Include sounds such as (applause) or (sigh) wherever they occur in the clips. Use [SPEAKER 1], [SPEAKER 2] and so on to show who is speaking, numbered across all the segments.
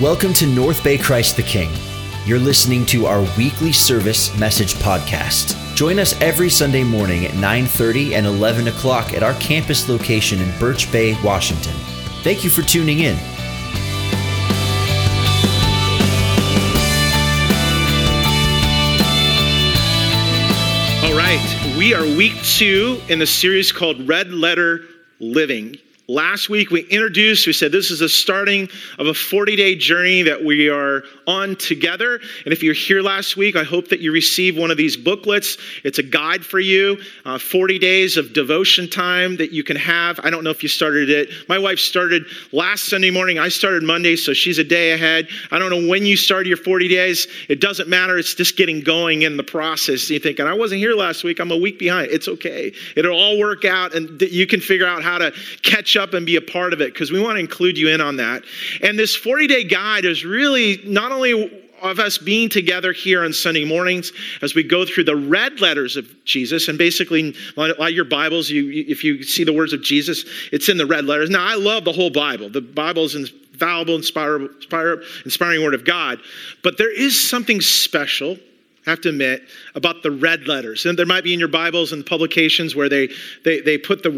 [SPEAKER 1] Welcome to North Bay Christ the King. You're listening to our weekly service message podcast. Join us every Sunday morning at 9:30 and 11 o'clock at our campus location in Birch Bay, Washington. Thank you for tuning in.
[SPEAKER 2] All right, we are week two in the series called Red Letter Living. Last week we introduced, we said this is the starting of a 40 day journey that we are on together. And if you're here last week, I hope that you received one of these booklets. It's a guide for you uh, 40 days of devotion time that you can have. I don't know if you started it. My wife started last Sunday morning. I started Monday, so she's a day ahead. I don't know when you started your 40 days. It doesn't matter. It's just getting going in the process. You're thinking, I wasn't here last week. I'm a week behind. It's okay. It'll all work out, and you can figure out how to catch up and be a part of it because we want to include you in on that. And this 40 day guide is really not only of us being together here on Sunday mornings as we go through the red letters of Jesus. And basically, a lot of your Bibles, you, if you see the words of Jesus, it's in the red letters. Now, I love the whole Bible. The Bible is infallible, inspiring, inspiring word of God. But there is something special I have to admit, about the red letters. And there might be in your Bibles and publications where they, they, they put the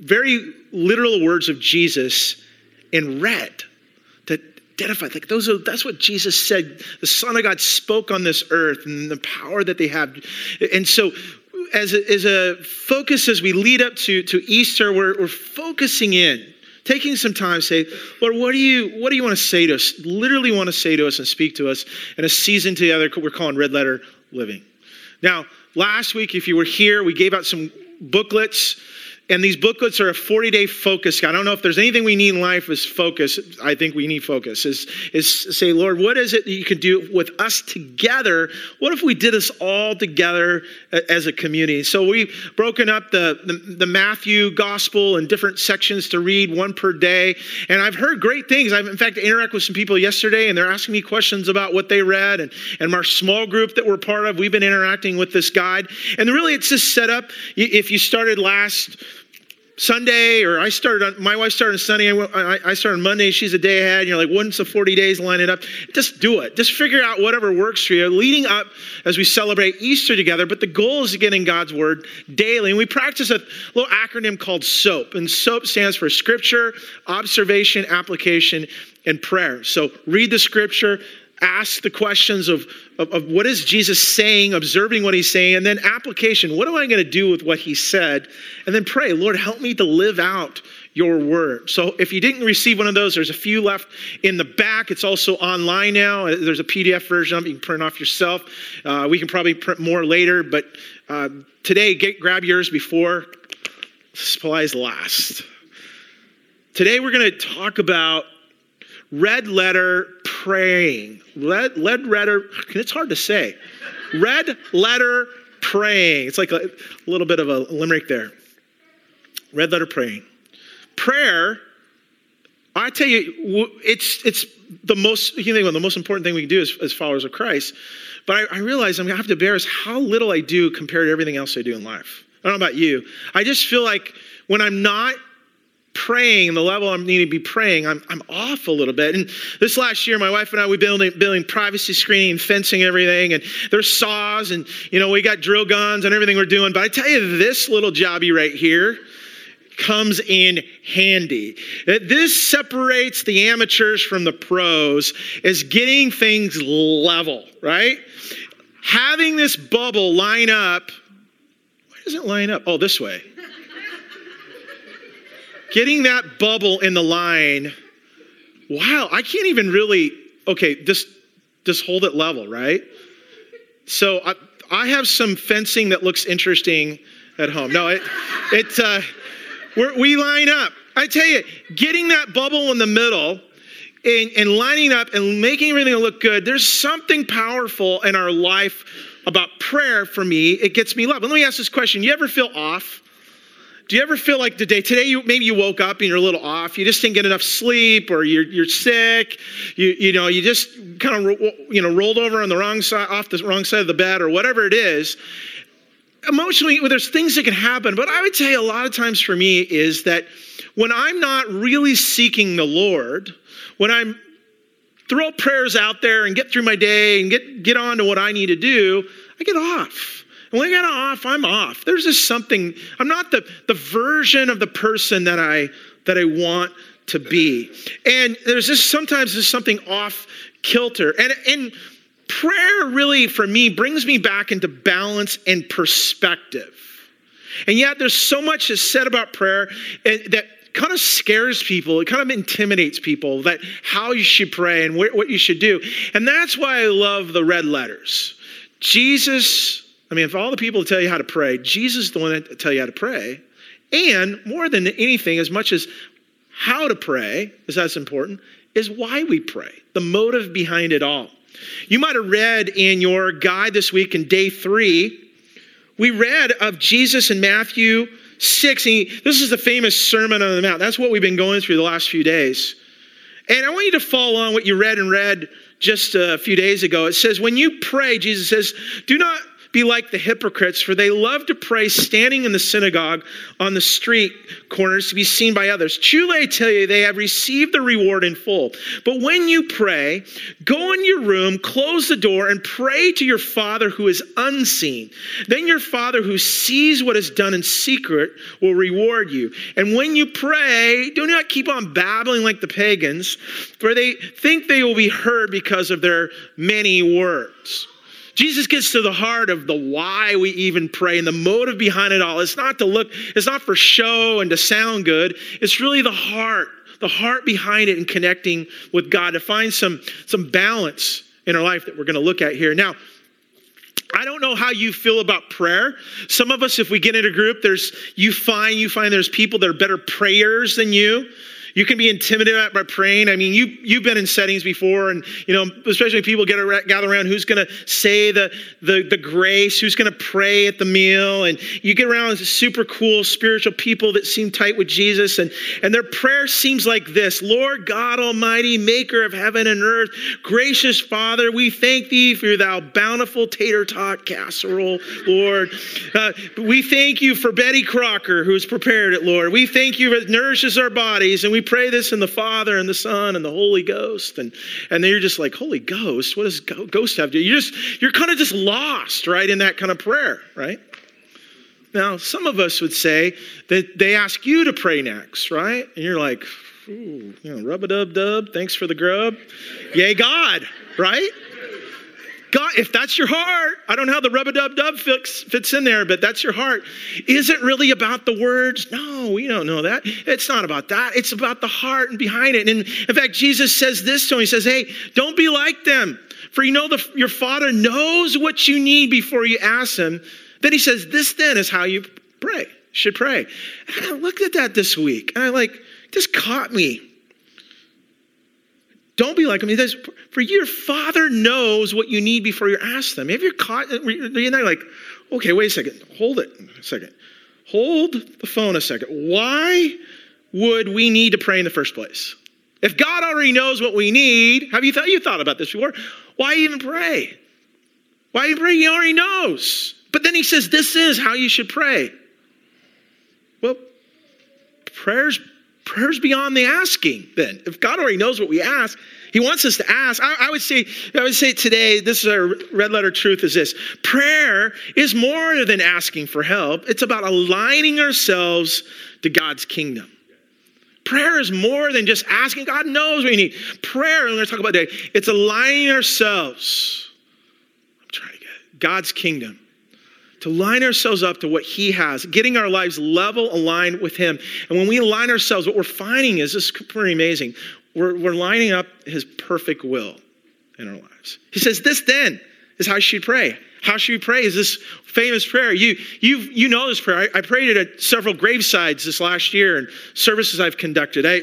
[SPEAKER 2] very literal words of Jesus in red to identify. Like those are, that's what Jesus said. The Son of God spoke on this earth and the power that they have. And so as a, as a focus as we lead up to, to Easter, we're, we're focusing in taking some time say, Lord, what do you what do you want to say to us? Literally want to say to us and speak to us in a season together we're calling red letter living. Now, last week, if you were here, we gave out some booklets and these booklets are a 40 day focus. I don't know if there's anything we need in life is focus. I think we need focus. Is, is say, Lord, what is it that you can do with us together? What if we did this all together as a community? So we've broken up the, the, the Matthew gospel in different sections to read, one per day. And I've heard great things. I've, in fact, interacted with some people yesterday and they're asking me questions about what they read. And, and our small group that we're part of, we've been interacting with this guide. And really, it's just set up. If you started last Sunday, or I started on, my wife started on Sunday, I, I started on Monday, she's a day ahead, and you're like, once the 40 days line it up, just do it. Just figure out whatever works for you, leading up as we celebrate Easter together. But the goal is to get in God's word daily. And we practice a little acronym called SOAP. And SOAP stands for Scripture, Observation, Application, and Prayer. So read the Scripture, ask the questions of, of, of, what is Jesus saying, observing what he's saying, and then application. What am I going to do with what he said? And then pray, Lord, help me to live out your word. So if you didn't receive one of those, there's a few left in the back. It's also online now. There's a PDF version of it. You can print off yourself. Uh, we can probably print more later, but uh, today, get, grab yours before supplies last. Today, we're going to talk about red letter praying. Red, red letter, it's hard to say. Red letter praying. It's like a, a little bit of a limerick there. Red letter praying. Prayer, I tell you, it's, it's the most, you think, the most important thing we can do as, as followers of Christ. But I, I realize I'm going to have to bear is how little I do compared to everything else I do in life. I don't know about you. I just feel like when I'm not praying, and the level I'm needing to be praying, I'm, I'm off a little bit. And this last year, my wife and I, we building building privacy screening, fencing, everything, and there's saws, and you know, we got drill guns and everything we're doing. But I tell you, this little jobby right here comes in handy. This separates the amateurs from the pros is getting things level, right? Having this bubble line up. Why does it line up? Oh, this way getting that bubble in the line, wow, I can't even really, okay, just, just hold it level, right? So I, I have some fencing that looks interesting at home. No, it, it uh, we line up. I tell you, getting that bubble in the middle and, and lining up and making everything look good, there's something powerful in our life about prayer for me. It gets me love. let me ask this question. You ever feel off? Do you ever feel like today, today you, maybe you woke up and you're a little off, you just didn't get enough sleep, or you're, you're sick, you, you know, you just kind of, you know, rolled over on the wrong side, off the wrong side of the bed, or whatever it is. Emotionally, well, there's things that can happen, but I would say a lot of times for me is that when I'm not really seeking the Lord, when I'm throw prayers out there and get through my day and get, get on to what I need to do, I get off. When I get off, I'm off. There's just something, I'm not the, the version of the person that I that I want to be. And there's just sometimes there's something off kilter. And and prayer really for me brings me back into balance and perspective. And yet there's so much is said about prayer that kind of scares people. It kind of intimidates people that how you should pray and what you should do. And that's why I love the red letters. Jesus, I mean, if all the people tell you how to pray, Jesus is the one that tell you how to pray. And more than anything, as much as how to pray, is that's important, is why we pray, the motive behind it all. You might have read in your guide this week in day three, we read of Jesus in Matthew 6. He, this is the famous Sermon on the Mount. That's what we've been going through the last few days. And I want you to follow on what you read and read just a few days ago. It says, When you pray, Jesus says, do not be like the hypocrites, for they love to pray standing in the synagogue on the street corners to be seen by others. Truly, I tell you, they have received the reward in full. But when you pray, go in your room, close the door, and pray to your Father who is unseen. Then your Father who sees what is done in secret will reward you. And when you pray, do not keep on babbling like the pagans, for they think they will be heard because of their many words. Jesus gets to the heart of the why we even pray and the motive behind it all. It's not to look, it's not for show and to sound good. It's really the heart, the heart behind it and connecting with God to find some, some balance in our life that we're going to look at here. Now, I don't know how you feel about prayer. Some of us, if we get in a group, there's you find you find there's people that are better prayers than you. You can be intimidated by praying. I mean, you, you've been in settings before, and, you know, especially people get around, gather around who's going to say the, the, the grace, who's going to pray at the meal. And you get around super cool spiritual people that seem tight with Jesus, and, and their prayer seems like this Lord God Almighty, maker of heaven and earth, gracious Father, we thank thee for thou bountiful tater tot casserole, Lord. Uh, we thank you for Betty Crocker, who's prepared it, Lord. We thank you for it nourishes our bodies, and we pray this in the Father and the Son and the Holy Ghost. And, and then you're just like, Holy Ghost, what does Ghost have to do? You're just, you're kind of just lost, right, in that kind of prayer, right? Now, some of us would say that they ask you to pray next, right? And you're like, Ooh, you know, rub a dub dub, thanks for the grub. Yay, God, right? God, if that's your heart, I don't know how the rub a dub dub fits, fits in there, but that's your heart. Is it really about the words? No, we don't know that. It's not about that. It's about the heart and behind it. And in fact, Jesus says this to him He says, Hey, don't be like them, for you know the, your Father knows what you need before you ask Him. Then He says, This then is how you pray, should pray. And I looked at that this week, and I like, just caught me. Don't be like them. He says, for your father knows what you need before you ask them. If you're caught, you're not like, okay, wait a second, hold it a second. Hold the phone a second. Why would we need to pray in the first place? If God already knows what we need, have you thought you thought about this before? Why even pray? Why even pray? He already knows. But then he says, This is how you should pray. Well, prayer's prayer's beyond the asking then. If God already knows what we ask, he wants us to ask. I, I, would say, I would say today, this is our red letter truth is this. Prayer is more than asking for help. It's about aligning ourselves to God's kingdom. Prayer is more than just asking. God knows what you need. Prayer, we're going to talk about today, it's aligning ourselves. I'm trying to get God's kingdom to line ourselves up to what He has, getting our lives level aligned with Him. And when we align ourselves, what we're finding is this is pretty amazing. We're, we're lining up His perfect will in our lives. He says, This then is how you should pray. How should we pray? Is this famous prayer? You, you, you know this prayer. I, I prayed it at several gravesides this last year and services I've conducted. I,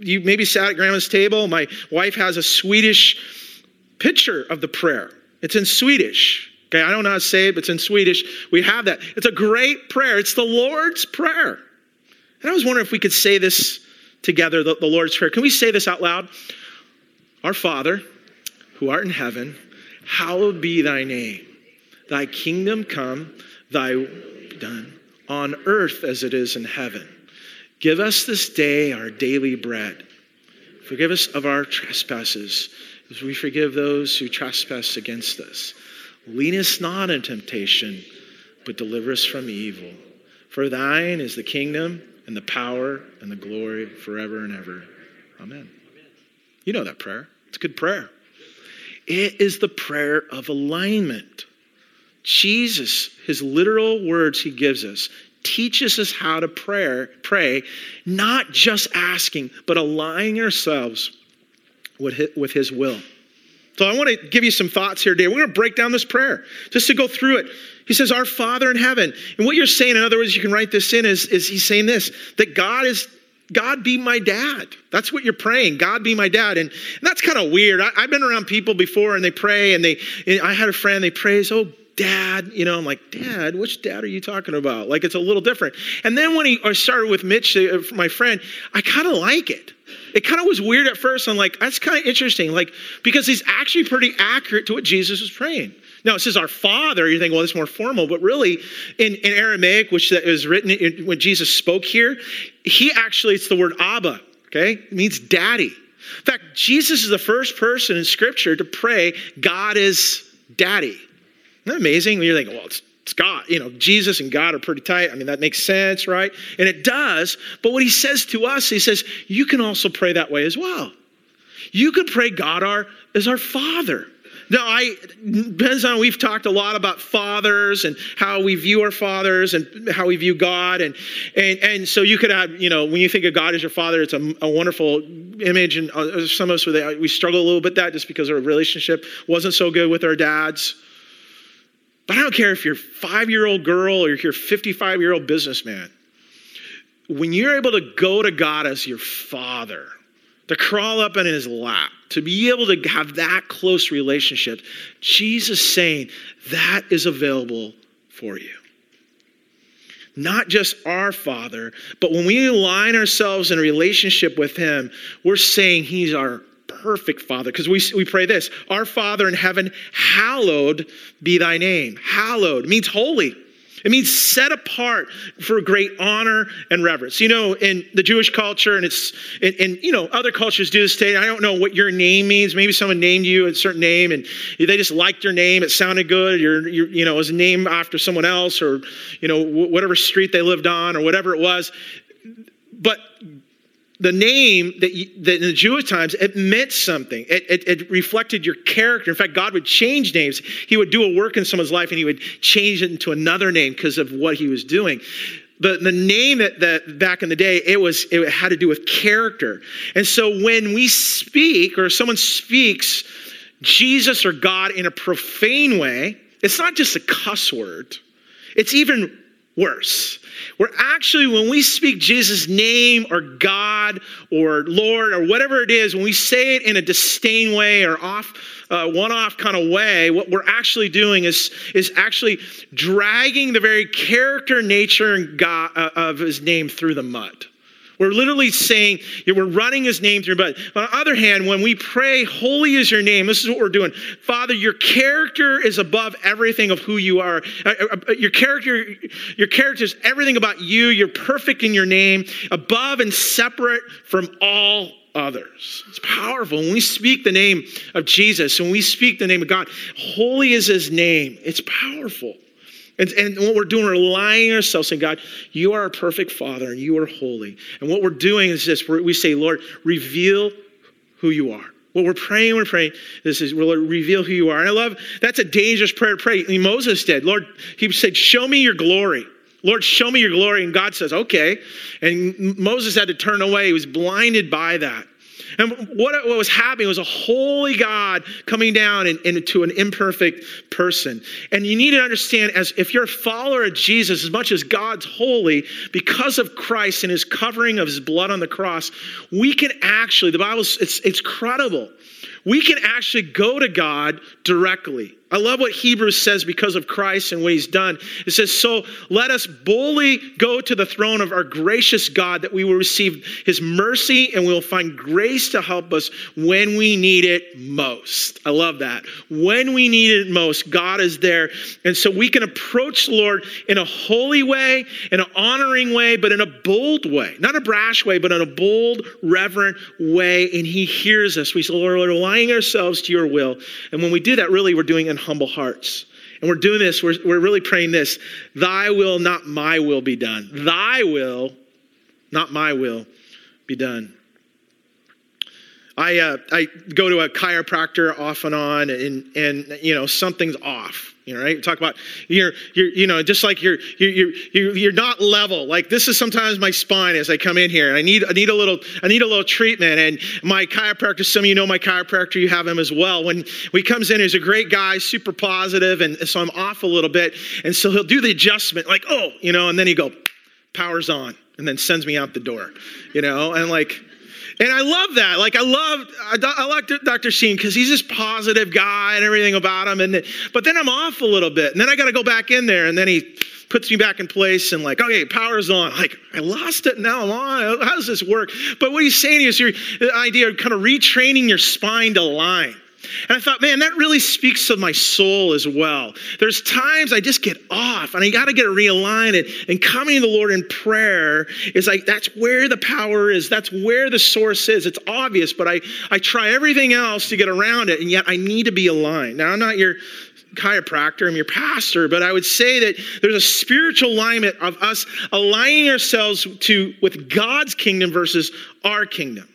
[SPEAKER 2] you maybe sat at grandma's table. My wife has a Swedish picture of the prayer. It's in Swedish. Okay, I don't know how to say it, but it's in Swedish. We have that. It's a great prayer. It's the Lord's Prayer. And I was wondering if we could say this together, the, the Lord's Prayer. Can we say this out loud? Our Father, who art in heaven, hallowed be thy name. Thy kingdom come, thy done, on earth as it is in heaven. Give us this day our daily bread. Forgive us of our trespasses as we forgive those who trespass against us. Lead us not in temptation, but deliver us from evil. For thine is the kingdom and the power and the glory forever and ever. Amen. You know that prayer. It's a good prayer. It is the prayer of alignment. Jesus, his literal words he gives us, teaches us how to pray, pray, not just asking, but aligning ourselves with his, with his will. So I want to give you some thoughts here today. We're going to break down this prayer just to go through it. He says, Our Father in heaven. And what you're saying, in other words, you can write this in, is, is he's saying this that God is God be my dad. That's what you're praying. God be my dad. And, and that's kind of weird. I, have been around people before and they pray and they, and I had a friend, they praise, oh, dad. You know, I'm like, dad, which dad are you talking about? Like, it's a little different. And then when he, I started with Mitch, uh, my friend, I kind of like it. It kind of was weird at first. I'm like, that's kind of interesting. Like, because he's actually pretty accurate to what Jesus was praying. Now it says our Father. You think, well, it's more formal, but really, in, in Aramaic, which is written in, when Jesus spoke here, he actually it's the word Abba. Okay, it means daddy. In fact, Jesus is the first person in Scripture to pray, "God is daddy." Isn't that amazing? You're thinking, well, it's it's God. You know, Jesus and God are pretty tight. I mean, that makes sense, right? And it does. But what he says to us, he says, you can also pray that way as well. You could pray God our, as our Father. Now, I depends on we've talked a lot about fathers and how we view our fathers and how we view God and and and so you could have you know when you think of God as your father, it's a, a wonderful image and uh, some of us we struggle a little bit that just because our relationship wasn't so good with our dads. But I don't care if you're five year old girl or you're 55 year old businessman. When you're able to go to God as your father to crawl up in his lap, to be able to have that close relationship, Jesus saying that is available for you. Not just our Father, but when we align ourselves in relationship with Him, we're saying He's our perfect Father. Because we, we pray this Our Father in heaven, hallowed be thy name. Hallowed means holy. It means set apart for great honor and reverence. You know, in the Jewish culture, and it's, and, and, you know, other cultures do this today. I don't know what your name means. Maybe someone named you a certain name, and they just liked your name. It sounded good. You're, you're you know, it was named after someone else, or you know, whatever street they lived on, or whatever it was. But the name that, you, that in the Jewish times, it meant something. It, it, it, reflected your character. In fact, God would change names. He would do a work in someone's life and he would change it into another name because of what he was doing. The, the name that, that back in the day, it was it had to do with character. And so when we speak or someone speaks Jesus or God in a profane way, it's not just a cuss word. It's even worse. We're actually, when we speak Jesus' name or God or Lord or whatever it is, when we say it in a disdain way or off, uh, one off kind of way, what we're actually doing is, is actually dragging the very character, nature, and God, uh, of his name through the mud. We're literally saying, we're running his name through. But on the other hand, when we pray, Holy is your name, this is what we're doing. Father, your character is above everything of who you are. Uh, uh, uh, your character, your character is everything about you. You're perfect in your name, above and separate from all others. It's powerful. When we speak the name of Jesus, when we speak the name of God, holy is his name. It's powerful. And, and what we're doing, we're aligning ourselves saying, God, you are a perfect Father and you are holy. And what we're doing is this we say, Lord, reveal who you are. What we're praying, we're praying, this is, Lord, reveal who you are. And I love, that's a dangerous prayer to pray. I mean, Moses did. Lord, he said, show me your glory. Lord, show me your glory. And God says, okay. And Moses had to turn away. He was blinded by that. And what, what was happening was a holy God coming down into an imperfect person. And you need to understand, as if you're a follower of Jesus, as much as God's holy, because of Christ and his covering of his blood on the cross, we can actually, the Bible, it's, it's credible. We can actually go to God directly I love what Hebrews says because of Christ and what he's done. It says, So let us boldly go to the throne of our gracious God that we will receive his mercy and we will find grace to help us when we need it most. I love that. When we need it most, God is there. And so we can approach the Lord in a holy way, in an honoring way, but in a bold way. Not a brash way, but in a bold, reverent way. And he hears us. We say, Lord, we're relying ourselves to your will. And when we do that, really, we're doing it humble hearts. And we're doing this, we're, we're really praying this Thy will, not my will, be done. Thy will, not my will, be done. I, uh, I go to a chiropractor off and on, and, and you know, something's off. You know, right? Talk about you're, you're, you know, just like you're, you're, you're, you're not level. Like this is sometimes my spine as I come in here, I need, I need a little, I need a little treatment. And my chiropractor, some of you know my chiropractor, you have him as well. When he comes in, he's a great guy, super positive, and so I'm off a little bit, and so he'll do the adjustment, like oh, you know, and then he go, powers on, and then sends me out the door, you know, and like and I love that. Like I love, I, like Dr. Sheen because he's this positive guy and everything about him. And but then I'm off a little bit, and then I got to go back in there, and then he puts me back in place and like, okay, power's on. Like I lost it, now I'm on. How does this work? But what he's saying is your idea of kind of retraining your spine to line. And I thought, man, that really speaks to my soul as well. There's times I just get off and I got to get realigned. And, and coming to the Lord in prayer is like, that's where the power is. That's where the source is. It's obvious, but I, I try everything else to get around it. And yet I need to be aligned. Now, I'm not your chiropractor, I'm your pastor, but I would say that there's a spiritual alignment of us aligning ourselves to with God's kingdom versus our kingdom.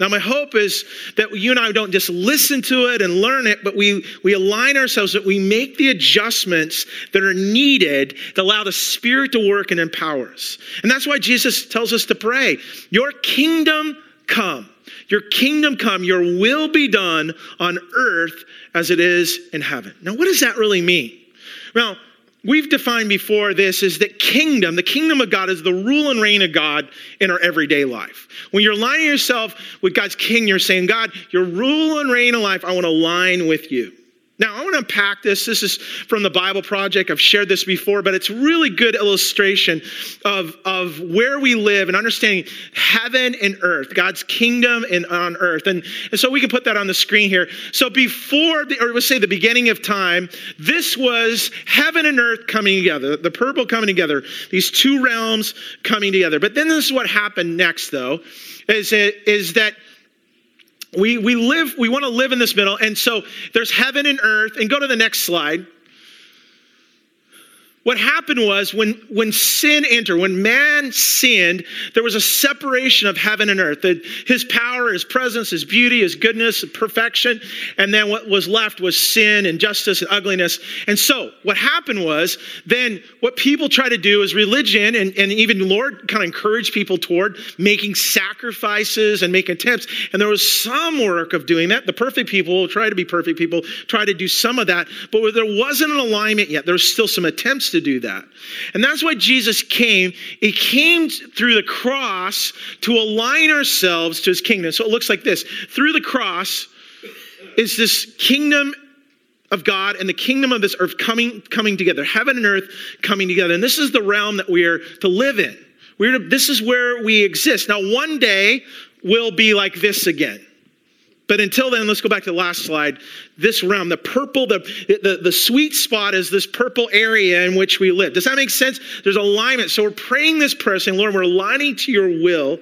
[SPEAKER 2] Now, my hope is that you and I don't just listen to it and learn it, but we, we align ourselves, that we make the adjustments that are needed to allow the Spirit to work and empower us. And that's why Jesus tells us to pray Your kingdom come. Your kingdom come, your will be done on earth as it is in heaven. Now, what does that really mean? Well, we've defined before this is that kingdom, the kingdom of God is the rule and reign of God in our everyday life. When you're aligning yourself with God's king, you're saying, God, your rule and reign of life, I want to align with you. Now, I want to unpack this. This is from the Bible Project. I've shared this before, but it's really good illustration of, of where we live and understanding heaven and earth, God's kingdom and on earth. And, and so we can put that on the screen here. So before, the, or let's say the beginning of time, this was heaven and earth coming together, the purple coming together, these two realms coming together. But then this is what happened next, though, is, it, is that we, we live, we want to live in this middle. And so there's heaven and earth. And go to the next slide. What happened was when, when sin entered, when man sinned, there was a separation of heaven and earth. His power, his presence, his beauty, his goodness, perfection. And then what was left was sin, injustice, and ugliness. And so what happened was then what people try to do is religion, and, and even Lord kind of encouraged people toward making sacrifices and making attempts. And there was some work of doing that. The perfect people try to be perfect people, try to do some of that. But there wasn't an alignment yet. There was still some attempts to do that. And that's why Jesus came. He came through the cross to align ourselves to his kingdom. So it looks like this through the cross is this kingdom of God and the kingdom of this earth coming, coming together, heaven and earth coming together. And this is the realm that we are to live in. We're to, this is where we exist. Now, one day we'll be like this again. But until then, let's go back to the last slide. This realm, the purple, the, the, the sweet spot is this purple area in which we live. Does that make sense? There's alignment. So we're praying this prayer, saying, Lord, we're aligning to your will.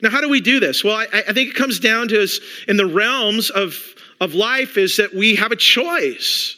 [SPEAKER 2] Now, how do we do this? Well, I, I think it comes down to us in the realms of, of life is that we have a choice.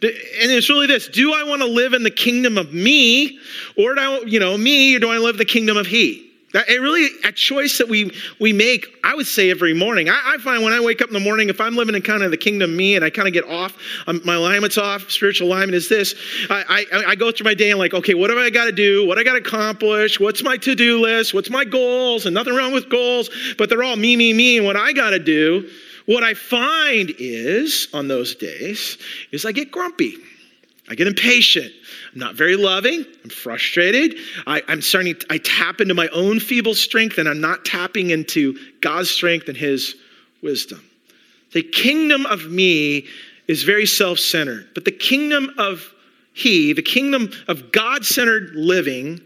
[SPEAKER 2] And it's really this do I want to live in the kingdom of me, or do I, you know, me, or do I live the kingdom of he? It really a choice that we we make. I would say every morning. I, I, find when I wake up in the morning, if I'm living in kind of the kingdom me, and I kind of get off, um, my alignment's off. Spiritual alignment is this. I, I, I go through my day and like, okay, what do I got to do? What I got to accomplish? What's my to do list? What's my goals? And nothing wrong with goals, but they're all me, me, me. And what I got to do. What I find is on those days is I get grumpy. I get impatient. I'm not very loving. I'm frustrated. I, am starting, to, I tap into my own feeble strength and I'm not tapping into God's strength and His wisdom. The kingdom of me is very self centered. But the kingdom of He, the kingdom of God centered living,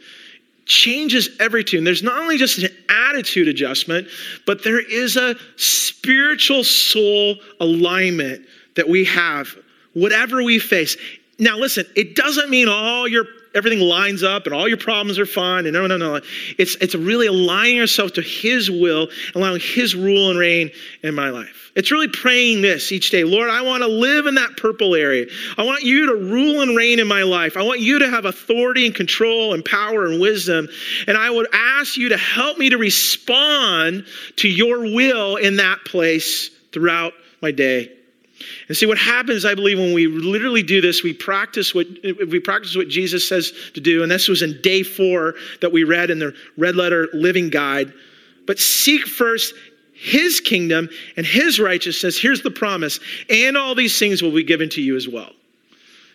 [SPEAKER 2] changes everything. There's not only just an attitude adjustment, but there is a spiritual soul alignment that we have, whatever we face. Now, listen, it doesn't mean all your everything lines up and all your problems are fine. And no, no, no. It's, it's really aligning yourself to His will, allowing His rule and reign in my life. It's really praying this each day Lord, I want to live in that purple area. I want you to rule and reign in my life. I want you to have authority and control and power and wisdom. And I would ask you to help me to respond to your will in that place throughout my day. And see what happens, I believe, when we literally do this, we practice what we practice what Jesus says to do. And this was in day four that we read in the red letter living guide. But seek first his kingdom and his righteousness. Here's the promise, and all these things will be given to you as well.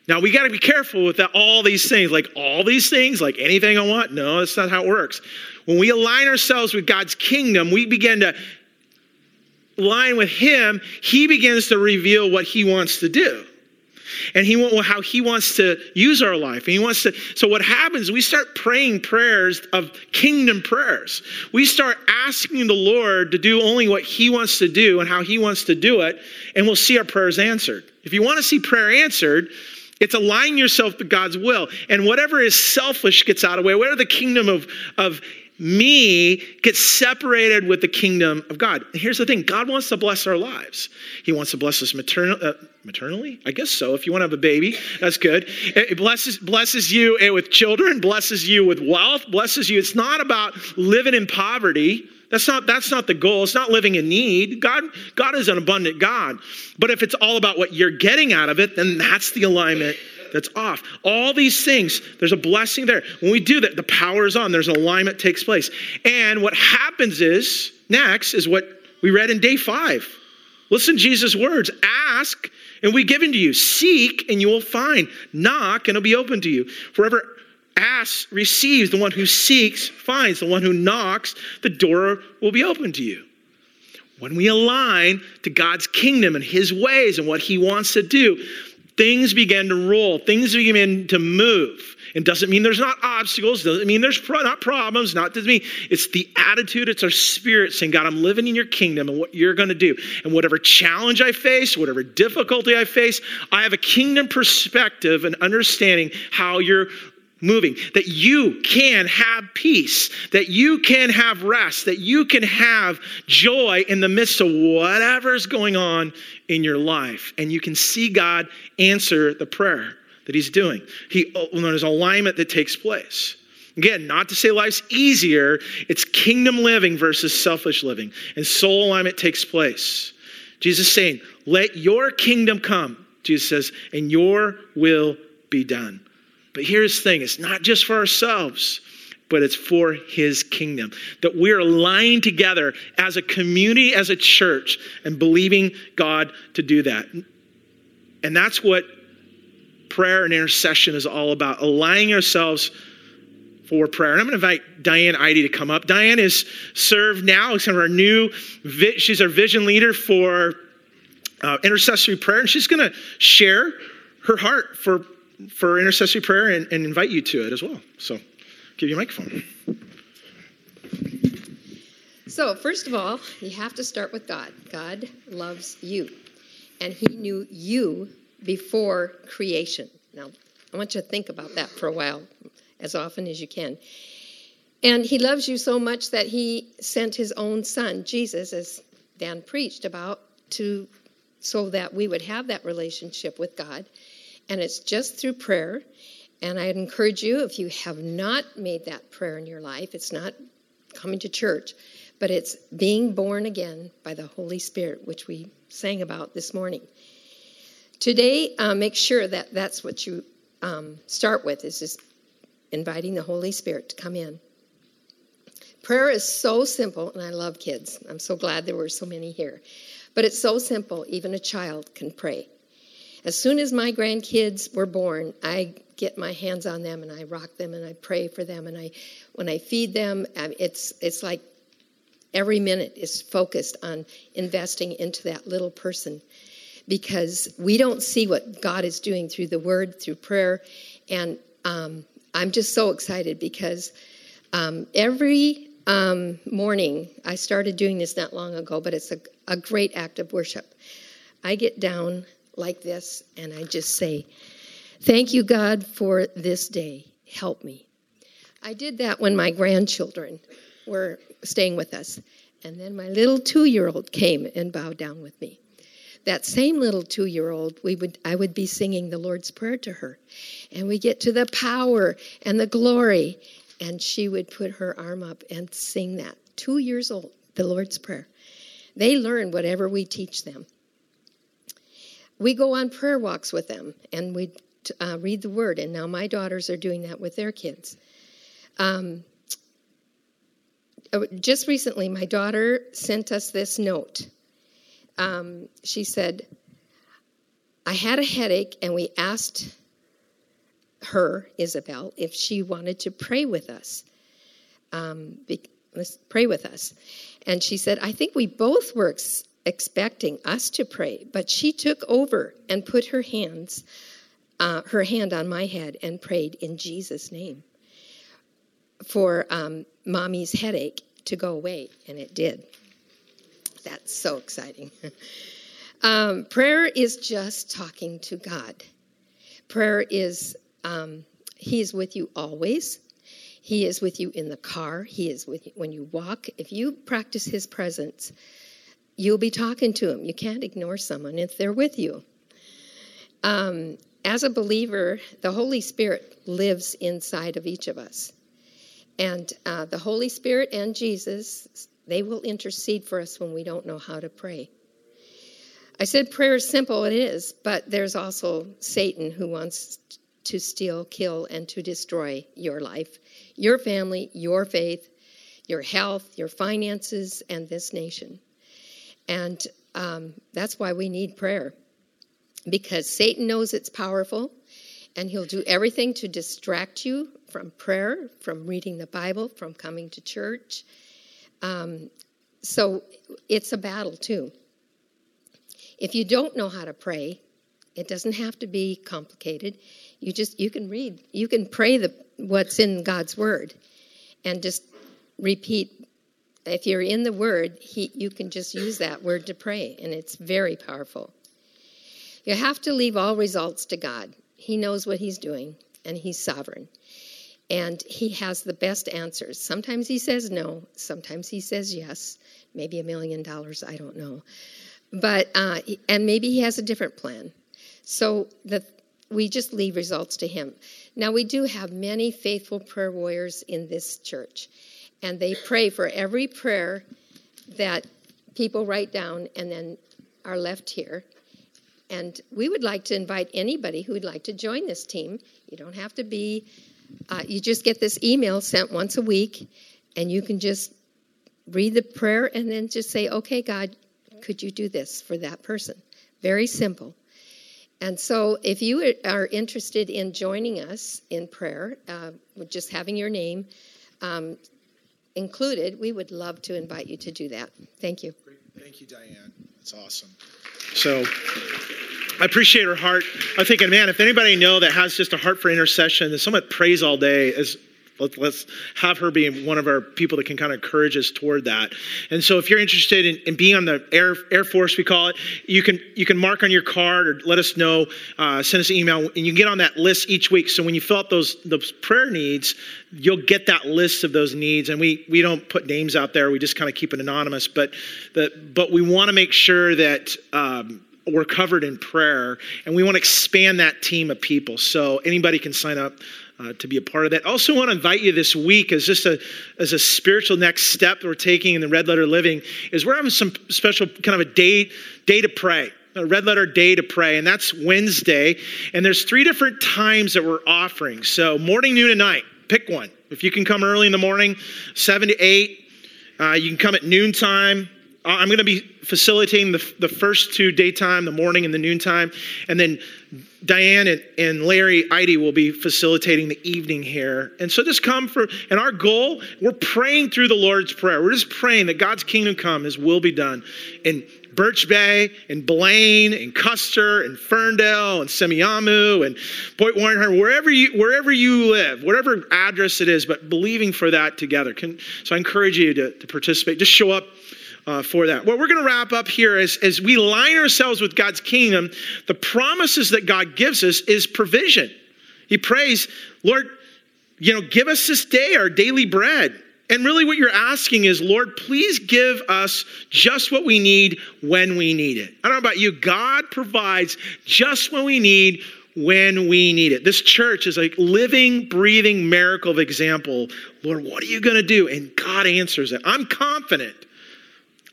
[SPEAKER 2] Now we got to be careful with that, all these things, like all these things, like anything I want. No, that's not how it works. When we align ourselves with God's kingdom, we begin to line with him, he begins to reveal what he wants to do. And he how he wants to use our life. And he wants to. So what happens? We start praying prayers of kingdom prayers. We start asking the Lord to do only what He wants to do and how He wants to do it, and we'll see our prayers answered. If you want to see prayer answered, it's aligning yourself to God's will. And whatever is selfish gets out of the way. Whatever the kingdom of, of me gets separated with the kingdom of God. Here's the thing God wants to bless our lives. He wants to bless us maternal, uh, maternally? I guess so. If you want to have a baby, that's good. It blesses, blesses you with children, blesses you with wealth, blesses you. It's not about living in poverty. That's not, that's not the goal. It's not living in need. God, God is an abundant God. But if it's all about what you're getting out of it, then that's the alignment that's off. All these things, there's a blessing there. When we do that, the power is on, there's an alignment takes place. And what happens is, next, is what we read in day five. Listen Jesus' words ask, and we give to you. Seek, and you will find. Knock, and it'll be open to you. Forever asks, receives. The one who seeks, finds. The one who knocks, the door will be open to you. When we align to God's kingdom and His ways and what He wants to do, things begin to roll, things begin to move. It doesn't mean there's not obstacles, doesn't mean there's pro- not problems, not to me. It's the attitude, it's our spirit saying, God, I'm living in your kingdom and what you're going to do. And whatever challenge I face, whatever difficulty I face, I have a kingdom perspective and understanding how you're moving, that you can have peace, that you can have rest, that you can have joy in the midst of whatever's going on in your life. And you can see God answer the prayer that He's doing. He, when there's alignment that takes place. Again, not to say life's easier, it's kingdom living versus selfish living. And soul alignment takes place. Jesus saying, Let your kingdom come, Jesus says, and your will be done. But here's the thing it's not just for ourselves, but it's for his kingdom. That we're aligned together as a community, as a church, and believing God to do that. And that's what prayer and intercession is all about aligning ourselves for prayer. And I'm going to invite Diane Idy to come up. Diane is served now as of our new, she's our vision leader for uh, intercessory prayer, and she's going to share her heart for for intercessory prayer and, and invite you to it as well. So, give you a microphone.
[SPEAKER 3] So, first of all, you have to start with God. God loves you, and He knew you before creation. Now, I want you to think about that for a while, as often as you can. And He loves you so much that He sent His own Son, Jesus, as Dan preached about, to so that we would have that relationship with God and it's just through prayer. And I'd encourage you, if you have not made that prayer in your life, it's not coming to church, but it's being born again by the Holy Spirit, which we sang about this morning. Today, uh, make sure that that's what you um, start with, is just inviting the Holy Spirit to come in. Prayer is so simple, and I love kids. I'm so glad there were so many here. But it's so simple, even a child can pray. As soon as my grandkids were born, I get my hands on them and I rock them and I pray for them and I when I feed them, it's it's like every minute is focused on investing into that little person because we don't see what God is doing through the word, through prayer. And um, I'm just so excited because um, every um, morning, I started doing this not long ago, but it's a, a great act of worship. I get down like this and I just say, Thank you, God, for this day. Help me. I did that when my grandchildren were staying with us. And then my little two year old came and bowed down with me. That same little two year old, we would, I would be singing the Lord's Prayer to her. And we get to the power and the glory. And she would put her arm up and sing that. Two years old, the Lord's Prayer. They learn whatever we teach them. We go on prayer walks with them and we uh, read the word. And now my daughters are doing that with their kids. Um, uh, just recently, my daughter sent us this note. Um, she said, I had a headache, and we asked her, Isabel, if she wanted to pray with us. Um, be, pray with us. And she said, I think we both were ex- expecting us to pray, but she took over and put her hands, uh, her hand on my head and prayed in Jesus' name for um, mommy's headache to go away, and it did. That's so exciting. (laughs) um, prayer is just talking to God. Prayer is, um, He is with you always. He is with you in the car. He is with you when you walk. If you practice His presence, you'll be talking to them. You can't ignore someone if they're with you. Um, as a believer, the Holy Spirit lives inside of each of us. And uh, the Holy Spirit and Jesus, they will intercede for us when we don't know how to pray. I said prayer is simple, it is, but there's also Satan who wants to steal, kill, and to destroy your life, your family, your faith, your health, your finances, and this nation. And um, that's why we need prayer, because Satan knows it's powerful, and he'll do everything to distract you from prayer, from reading the Bible, from coming to church. Um, so it's a battle too. If you don't know how to pray, it doesn't have to be complicated. You just you can read, you can pray the what's in God's word, and just repeat. If you're in the word, he, you can just use that word to pray, and it's very powerful. You have to leave all results to God. He knows what He's doing, and He's sovereign. And He has the best answers. Sometimes He says no, sometimes He says yes, maybe a million dollars, I don't know. But, uh, and maybe He has a different plan. So the, we just leave results to Him. Now, we do have many faithful prayer warriors in this church, and they pray for every prayer that people write down and then are left here and we would like to invite anybody who would like to join this team. You don't have to be, uh, you just get this email sent once a week, and you can just read the prayer and then just say, okay, God, could you do this for that person? Very simple. And so, if you are interested in joining us in prayer, uh, just having your name um, included, we would love to invite you to do that. Thank you.
[SPEAKER 2] Thank you, Diane. That's awesome. So I appreciate her heart. I'm thinking, man, if anybody I know that has just a heart for intercession, that someone prays all day is let, us let's have her be one of our people that can kind of encourage us toward that. And so, if you're interested in, in, being on the Air Air Force, we call it, you can you can mark on your card or let us know, uh, send us an email, and you can get on that list each week. So when you fill out those those prayer needs, you'll get that list of those needs. And we we don't put names out there; we just kind of keep it anonymous. But the but we want to make sure that. Um, we're covered in prayer, and we want to expand that team of people. So anybody can sign up uh, to be a part of that. Also, want to invite you this week as just a as a spiritual next step that we're taking in the Red Letter Living is we're having some special kind of a day day to pray. A red letter day to pray, and that's Wednesday. And there's three different times that we're offering. So morning, noon, and night. Pick one. If you can come early in the morning, seven to eight. Uh, you can come at noontime I'm going to be facilitating the, the first two daytime, the morning and the noontime. And then Diane and, and Larry Idy will be facilitating the evening here. And so just come for, and our goal, we're praying through the Lord's Prayer. We're just praying that God's kingdom come, His will be done. And Birch Bay and Blaine and Custer and Ferndale and Semiahmoo and Point Warren, wherever you wherever you live, whatever address it is, but believing for that together. Can, so I encourage you to, to participate. Just show up. Uh, for that. What we're going to wrap up here is as, we line ourselves with God's kingdom. The promises that God gives us is provision. He prays, Lord, you know, give us this day our daily bread. And really, what you're asking is, Lord, please give us just what we need when we need it. I don't know about you, God provides just what we need when we need it. This church is a living, breathing miracle of example. Lord, what are you going to do? And God answers it. I'm confident.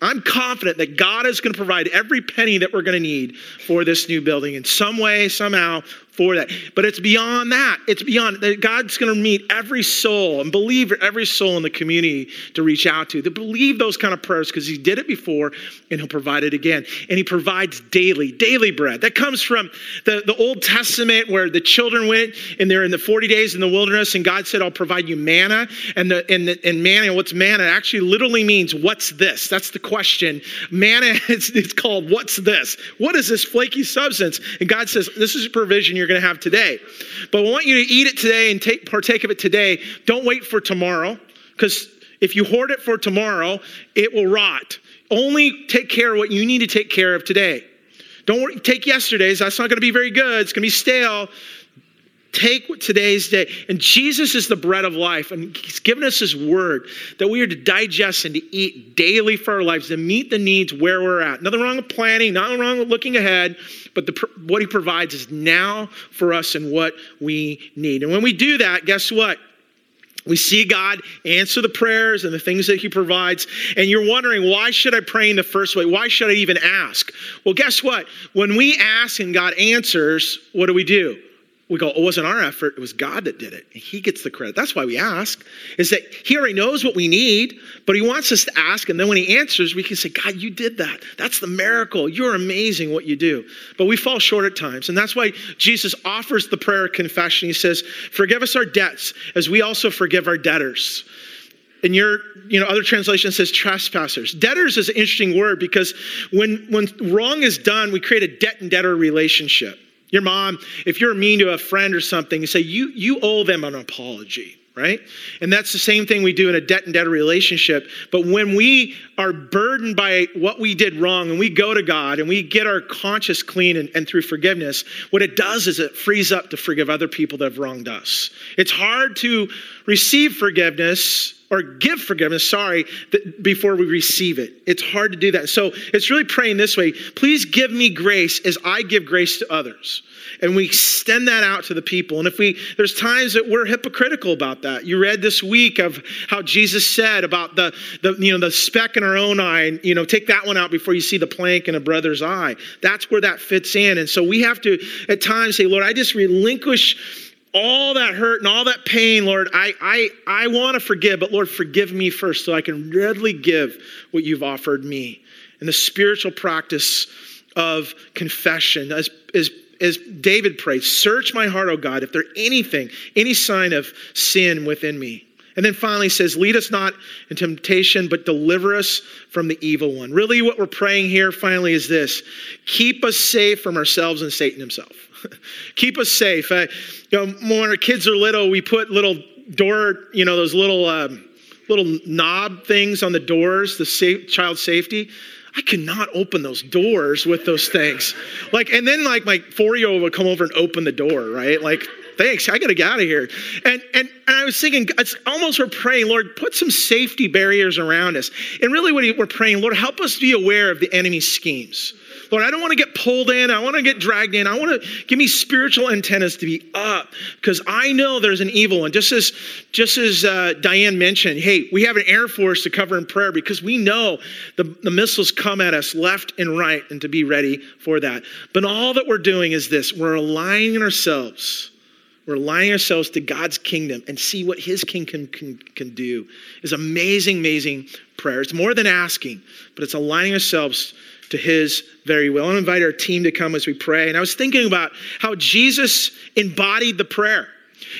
[SPEAKER 2] I'm confident that God is going to provide every penny that we're going to need for this new building in some way, somehow, for that. But it's beyond that. It's beyond that God's going to meet every soul and believe every soul in the community to reach out to. To believe those kind of prayers because He did it before and He'll provide it again. And He provides daily, daily bread. That comes from the, the Old Testament where the children went and they're in the 40 days in the wilderness and God said, I'll provide you manna. And the and, the, and manna, what's manna? actually literally means what's this? That's the question. Manna, (laughs) it's, it's called what's this? What is this flaky substance? And God says, This is a provision you're going to have today. But I want you to eat it today and take partake of it today. Don't wait for tomorrow, because if you hoard it for tomorrow, it will rot. Only take care of what you need to take care of today. Don't take yesterday's. That's not going to be very good. It's going to be stale. Take today's day. And Jesus is the bread of life. And He's given us His word that we are to digest and to eat daily for our lives, to meet the needs where we're at. Nothing wrong with planning, nothing wrong with looking ahead, but the, what He provides is now for us and what we need. And when we do that, guess what? We see God answer the prayers and the things that He provides. And you're wondering, why should I pray in the first way? Why should I even ask? Well, guess what? When we ask and God answers, what do we do? We go, oh, it wasn't our effort, it was God that did it. He gets the credit. That's why we ask, is that he already knows what we need, but he wants us to ask. And then when he answers, we can say, God, you did that. That's the miracle. You're amazing what you do. But we fall short at times. And that's why Jesus offers the prayer of confession. He says, Forgive us our debts as we also forgive our debtors. and your, you know, other translation says trespassers. Debtors is an interesting word because when when wrong is done, we create a debt and debtor relationship. Your mom, if you're mean to a friend or something, you say, you, you owe them an apology, right? And that's the same thing we do in a debt and debtor relationship. But when we are burdened by what we did wrong and we go to God and we get our conscience clean and, and through forgiveness, what it does is it frees up to forgive other people that have wronged us. It's hard to receive forgiveness or give forgiveness, sorry, before we receive it. It's hard to do that. So it's really praying this way please give me grace as I give grace to others. And we extend that out to the people. And if we, there's times that we're hypocritical about that. You read this week of how Jesus said about the, the you know, the speck in our own eye, and, you know, take that one out before you see the plank in a brother's eye. That's where that fits in. And so we have to, at times, say, Lord, I just relinquish all that hurt and all that pain, Lord, I, I, I want to forgive, but Lord, forgive me first so I can readily give what you've offered me. And the spiritual practice of confession, as, as, as David prayed, search my heart, O God, if there anything, any sign of sin within me. And then finally says, Lead us not in temptation, but deliver us from the evil one. Really, what we're praying here finally is this keep us safe from ourselves and Satan himself. (laughs) keep us safe. Uh, you know, when our kids are little, we put little door, you know, those little um, little knob things on the doors, the safe, child safety. I cannot open those doors with those things. (laughs) Like, and then like my four year old would come over and open the door, right? Like, thanks, I gotta get out of here. And, and, and I was thinking, it's almost we're praying, Lord, put some safety barriers around us. And really, what we're praying, Lord, help us be aware of the enemy's schemes. Lord, I don't want to get pulled in. I want to get dragged in. I want to give me spiritual antennas to be up because I know there's an evil one. Just as, just as uh, Diane mentioned, hey, we have an air force to cover in prayer because we know the, the missiles come at us left and right and to be ready for that. But all that we're doing is this we're aligning ourselves We're aligning ourselves to God's kingdom and see what his king can, can, can do is amazing, amazing prayer. It's more than asking, but it's aligning ourselves to his very will. I want to invite our team to come as we pray. And I was thinking about how Jesus embodied the prayer.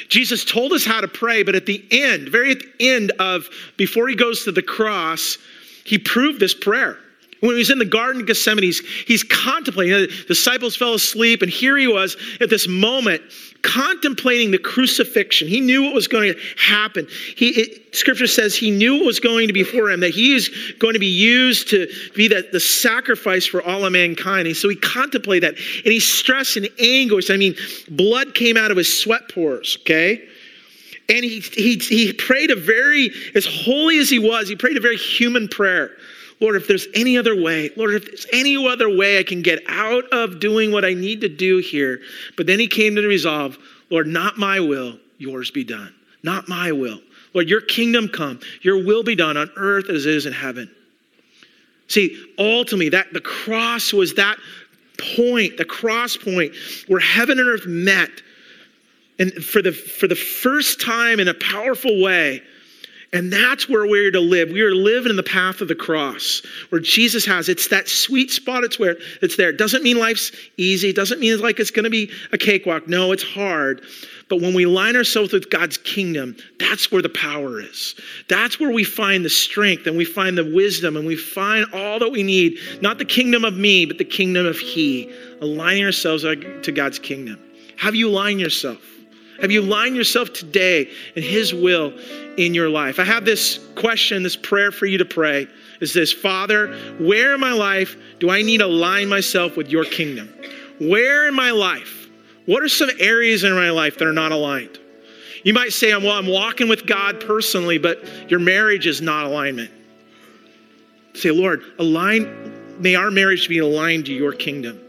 [SPEAKER 2] Jesus told us how to pray, but at the end, very at the end of, before he goes to the cross, he proved this prayer. When he was in the Garden of Gethsemane, he's, he's contemplating. The disciples fell asleep, and here he was at this moment contemplating the crucifixion. He knew what was going to happen. He, it, scripture says he knew what was going to be for him, that he is going to be used to be the, the sacrifice for all of mankind. And so he contemplated that, and he stressed and anguish. I mean, blood came out of his sweat pores, okay? And he, he, he prayed a very, as holy as he was, he prayed a very human prayer. Lord, if there's any other way, Lord, if there's any other way I can get out of doing what I need to do here. But then he came to the resolve, Lord, not my will, yours be done. Not my will. Lord, your kingdom come, your will be done on earth as it is in heaven. See, ultimately, that the cross was that point, the cross point where heaven and earth met. And for the, for the first time in a powerful way, and that's where we're to live. We are living in the path of the cross, where Jesus has. It's that sweet spot. It's where it's there. It doesn't mean life's easy. It doesn't mean like it's going to be a cakewalk. No, it's hard. But when we line ourselves with God's kingdom, that's where the power is. That's where we find the strength and we find the wisdom and we find all that we need. Not the kingdom of me, but the kingdom of He. Aligning ourselves to God's kingdom. Have you aligned yourself? Have you aligned yourself today in His will in your life? I have this question, this prayer for you to pray is this Father, where in my life do I need to align myself with your kingdom? Where in my life? What are some areas in my life that are not aligned? You might say, well, I'm walking with God personally, but your marriage is not alignment. Say, Lord, align, may our marriage be aligned to your kingdom.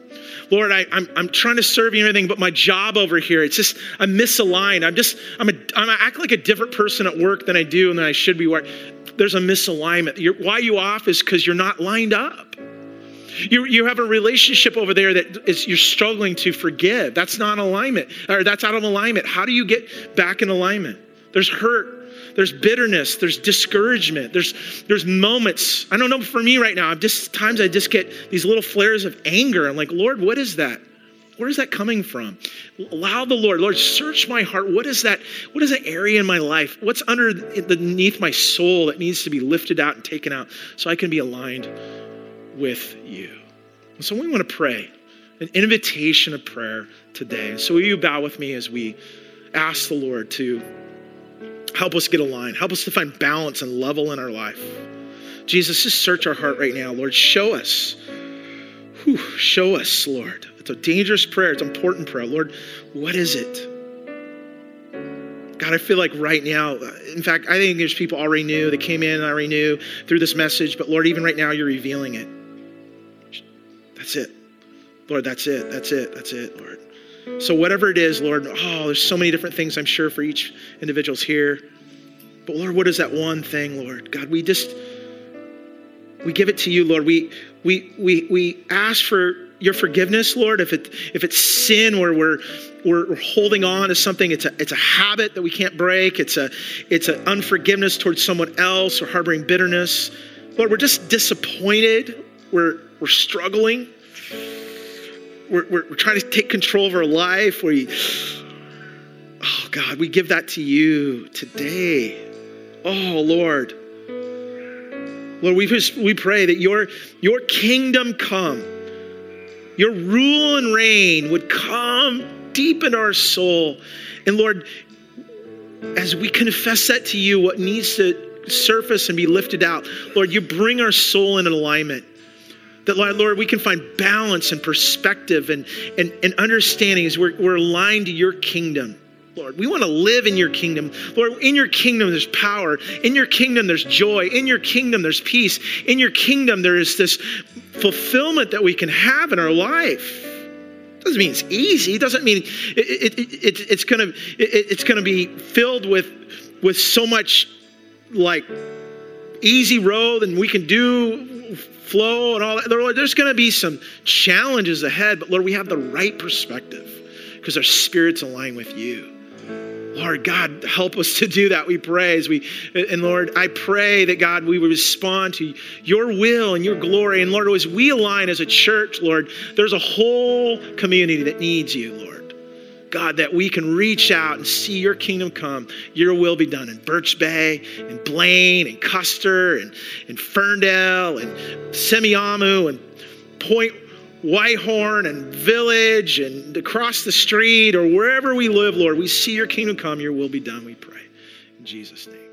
[SPEAKER 2] Lord, I, am I'm, I'm trying to serve you and everything, but my job over here, it's just, I'm misaligned. I'm just, I'm, a, I'm I act like a different person at work than I do and than I should be. There's a misalignment. You're, why you off is because you're not lined up. You, you have a relationship over there that is, you're struggling to forgive. That's not alignment, or that's out of alignment. How do you get back in alignment? There's hurt there's bitterness, there's discouragement, there's there's moments. I don't know for me right now. I'm just times I just get these little flares of anger. I'm like, Lord, what is that? Where is that coming from? Allow the Lord, Lord, search my heart. What is that? What is that area in my life? What's underneath my soul that needs to be lifted out and taken out so I can be aligned with you? So we want to pray an invitation of prayer today. So will you bow with me as we ask the Lord to Help us get aligned. Help us to find balance and level in our life. Jesus, just search our heart right now, Lord. Show us. Whew, show us, Lord. It's a dangerous prayer. It's an important prayer. Lord, what is it? God, I feel like right now, in fact, I think there's people already knew. They came in and already knew through this message. But Lord, even right now, you're revealing it. That's it. Lord, that's it. That's it. That's it, Lord. So, whatever it is, Lord, oh, there's so many different things I'm sure for each individual's here. But, Lord, what is that one thing, Lord? God, we just, we give it to you, Lord. We, we, we, we ask for your forgiveness, Lord. If, it, if it's sin where we're, we're holding on to something, it's a, it's a habit that we can't break, it's, a, it's an unforgiveness towards someone else or harboring bitterness. Lord, we're just disappointed. We're, we're struggling we're, we're, we're trying to take control of our life. We, oh God, we give that to you today. Oh Lord. Lord, we, just, we pray that your, your kingdom come, your rule and reign would come deep in our soul. And Lord, as we confess that to you, what needs to surface and be lifted out, Lord, you bring our soul in alignment. That, Lord, we can find balance and perspective and, and, and understanding as we're, we're aligned to your kingdom. Lord, we want to live in your kingdom. Lord, in your kingdom there's power. In your kingdom there's joy. In your kingdom there's peace. In your kingdom there is this fulfillment that we can have in our life. Doesn't mean it's easy. Doesn't mean it, it, it, it's gonna it's gonna be filled with with so much like easy road and we can do flow and all that. Lord, there's going to be some challenges ahead, but Lord, we have the right perspective because our spirits align with you. Lord God, help us to do that. We pray as we, and Lord, I pray that God, we would respond to your will and your glory. And Lord, as we align as a church, Lord, there's a whole community that needs you, Lord. God, that we can reach out and see your kingdom come, your will be done in Birch Bay, and Blaine, and Custer, and, and Ferndale, and Semiahmoo, and Point Whitehorn, and Village, and across the street, or wherever we live, Lord. We see your kingdom come, your will be done, we pray. In Jesus' name.